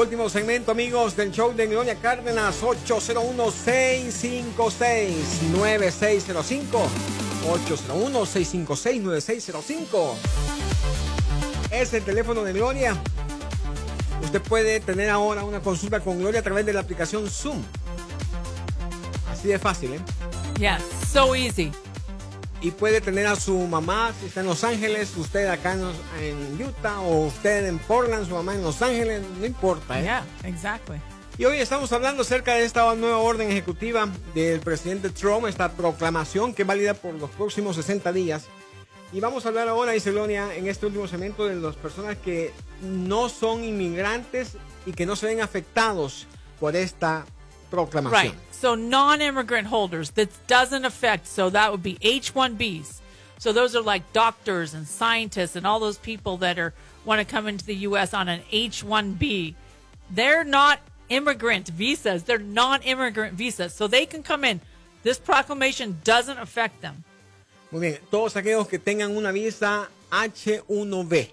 Último segmento, amigos, del show de Gloria Cárdenas, 801-656-9605. 801-656-9605. Es el teléfono de Gloria. Usted puede tener ahora una consulta con Gloria a través de la aplicación Zoom. Así de fácil, ¿eh? Yes, so easy. Y puede tener a su mamá si está en Los Ángeles, usted acá en, Utah o usted en Portland, su mamá en Los Ángeles, no importa. ¿eh? Yeah, exactly. Y hoy estamos hablando acerca de esta nueva orden ejecutiva del presidente Trump, esta proclamación que es válida por los próximos 60 días. Y vamos a hablar ahora, dice Gloria, en este último segmento de las personas que no son inmigrantes y que no se ven afectados por esta proclamación. Right. So non-immigrant holders that doesn't affect. So that would be H-1Bs. So those are like doctors and scientists and all those people that are want to come into the U.S. on an H-1B. They're not immigrant visas. They're non-immigrant visas, so they can come in. This proclamation doesn't affect them. Muy bien, todos aquellos que tengan una visa H1B,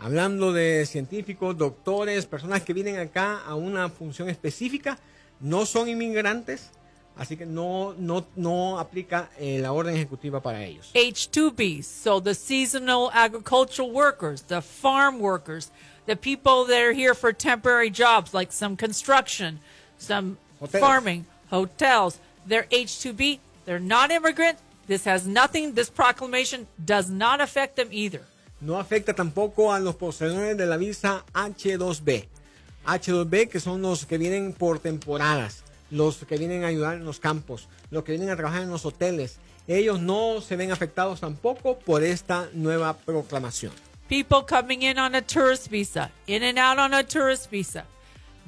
hablando de científicos, doctores, personas que vienen acá a una función específica, no son inmigrantes, así que no, no, no aplica eh, la orden ejecutiva para ellos. H2Bs, so the seasonal agricultural workers, the farm workers, the people that are here for temporary jobs like some construction, some Hotels. farming, hotels, they're H2B, they're not immigrant. This has nothing, this proclamation does not affect them either. No afecta tampoco a los poseedores de la visa H2B. H2B que son los que vienen por temporadas, los que vienen a ayudar en los campos, los que vienen a trabajar en los hoteles. Ellos no se ven afectados tampoco por esta nueva proclamación. People coming in on a tourist visa, in and out on a tourist visa.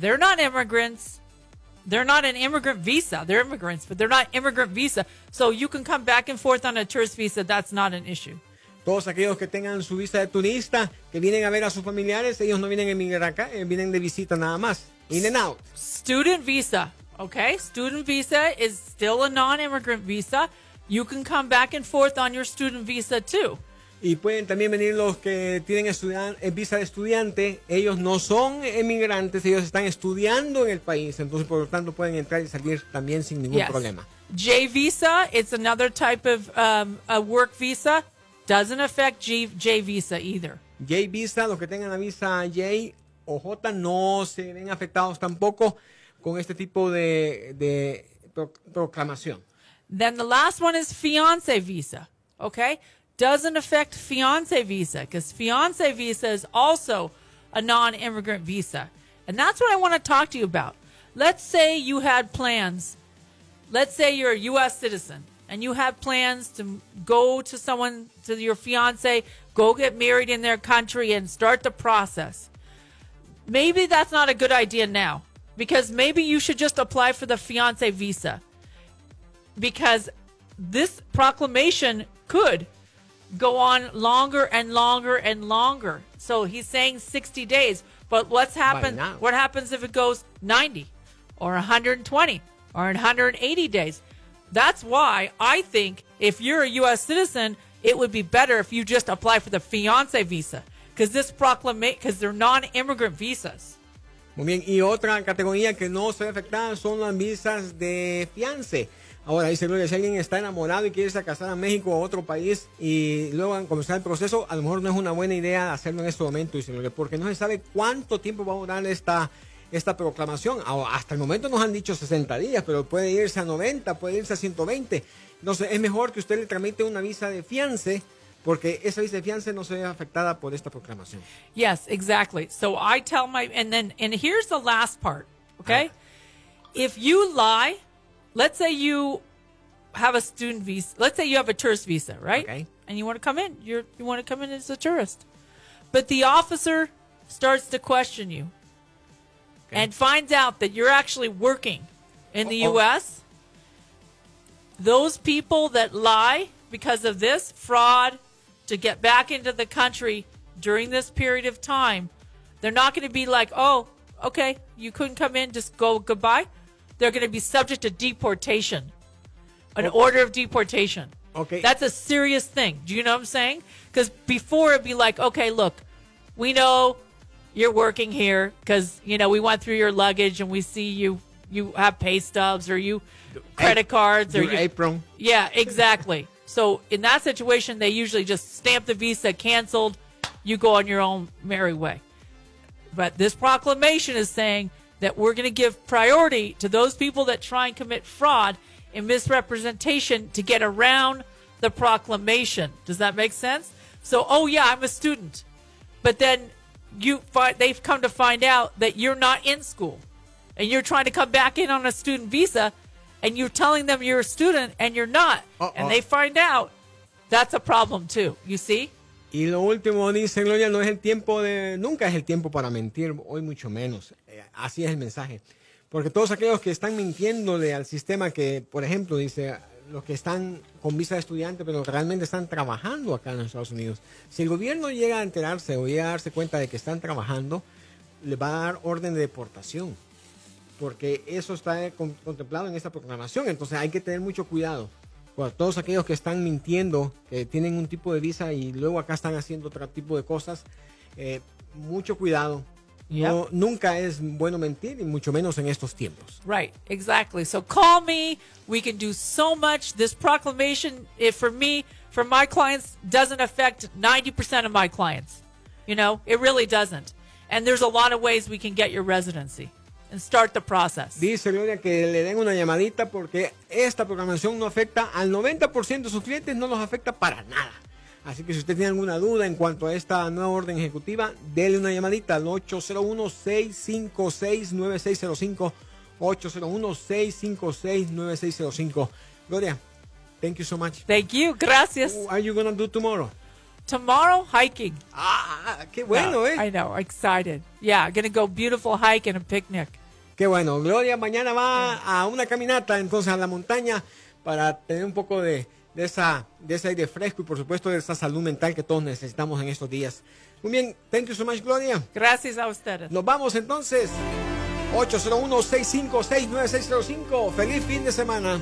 They're not immigrants. They're not an immigrant visa. They're immigrants, but they're not immigrant visa. So you can come back and forth on a tourist visa. That's not an issue. Todos aquellos que tengan su visa de turista, que vienen a ver a sus familiares, ellos no vienen a emigrar acá, eh, vienen de visita nada más. In and out. Student visa, okay? Student visa is still a non immigrant visa. You can come back and forth on your student visa too. Y pueden también venir los que tienen eh, visa de estudiante. Ellos no son emigrantes, ellos están estudiando en el país. Entonces, por lo tanto, pueden entrar y salir también sin ningún Yes. problema. J visa, it's another type of um, a work visa. Doesn't affect G, J visa either. J visa, los que tengan la visa J o J, no se ven afectados tampoco con este tipo de, de pro- proclamación. Then the last one is fiance visa. Okay? Doesn't affect fiance visa because fiance visa is also a non immigrant visa. And that's what I want to talk to you about. Let's say you had plans. Let's say you're a U.S. citizen and you have plans to go to someone, to your fiance, go get married in their country and start the process. Maybe that's not a good idea now because maybe you should just apply for the fiance visa because this proclamation could go on longer and longer and longer. So he's saying 60 days, but what's happened? What happens if it goes 90 or 120 or 180 days? That's why I think if you're a U.S. citizen, it would be better if you just apply for the fiance visa because this proclamation because they're non-immigrant visas. Muy bien, y otra categoría que no se ve afectada son las visas de fiance. Ahora dice Gloria, si alguien está enamorado y quiere irse a casar a México o a otro país y luego comenzar el proceso, a lo mejor no es una buena idea hacerlo en este momento, dice Gloria, porque no se sabe cuánto tiempo va a durar esta, esta proclamación. Hasta el momento nos han dicho 60 días, pero puede irse a 90, puede irse a 120. Entonces es mejor que usted le tramite una visa de fiance, porque esa visa de fiance no se ve afectada por esta proclamación. Yes, exactly. So I tell my and then and here's the last part, okay? If you lie, let's say you have a student visa, let's say you have a tourist visa, right? Okay. and you want to come in. You're, you want to come in as a tourist. But the officer starts to question you and finds out that you're actually working in the Uh-oh. U.S. Those people that lie because of this fraud to get back into the country during this period of time, they're not going to be like, oh, okay, you couldn't come in, just go goodbye. They're going to be subject to deportation, an order of deportation. Okay. That's a serious thing. Do you know what I'm saying? Because before it'd be like, okay, look, we know you're working here because you know we went through your luggage and we see you you have pay stubs or you credit cards or Your you, apron. yeah, exactly. So in that situation, they usually just stamp the visa, canceled. You go on your own merry way. But this proclamation is saying that we're going to give priority to those people that try and commit fraud and misrepresentation to get around the proclamation. Does that make sense? So, oh yeah, I'm a student, but then you find they've come to find out that you're not in school, and you're trying to come back in on a student visa, and you're telling them you're a student and you're not, Uh-oh. and they find out. That's a problem too. You see? Y lo último dice Gloria, no es el tiempo de, nunca es el tiempo para mentir, hoy mucho menos. Eh, así es el mensaje. Porque todos aquellos que están mintiéndole al sistema, que por ejemplo dice, los que están con visa de estudiante, pero realmente están trabajando acá en Estados Unidos, si el gobierno llega a enterarse o llega a darse cuenta de que están trabajando, le va a dar orden de deportación. Porque eso está con- contemplado en esta programación. Entonces hay que tener mucho cuidado. Por todos aquellos que están mintiendo, que tienen un tipo de visa y luego acá están haciendo otro tipo de cosas, eh, mucho cuidado. No, nunca es bueno mentir y mucho menos en estos tiempos. Right, exactly. So call me. We can do so much. This proclamation, if for me, for my clients, doesn't affect 90% of my clients. You know, it really doesn't. And there's a lot of ways we can get your residency and start the process. Dice Gloria que le den una llamadita porque esta programación no afecta al 90% de sus clientes, no los afecta para nada. Así que si usted tiene alguna duda en cuanto a esta nueva orden ejecutiva, dele una llamadita al 801-656-9605. 801-656-9605. Gloria, thank you so much. Thank you. Gracias. What are you gonna do tomorrow? Tomorrow, hiking. Ah, qué bueno, Yeah, eh. I know. Excited. Yeah, gonna go beautiful hike and a picnic. Qué bueno. Gloria mañana va a una caminata entonces a la montaña para tener un poco de, de esa, de ese aire fresco y por supuesto de esa salud mental que todos necesitamos en estos días. Muy bien, thank you so much, Gloria. Gracias a ustedes. Nos vamos entonces. 801-656-9605. Feliz fin de semana.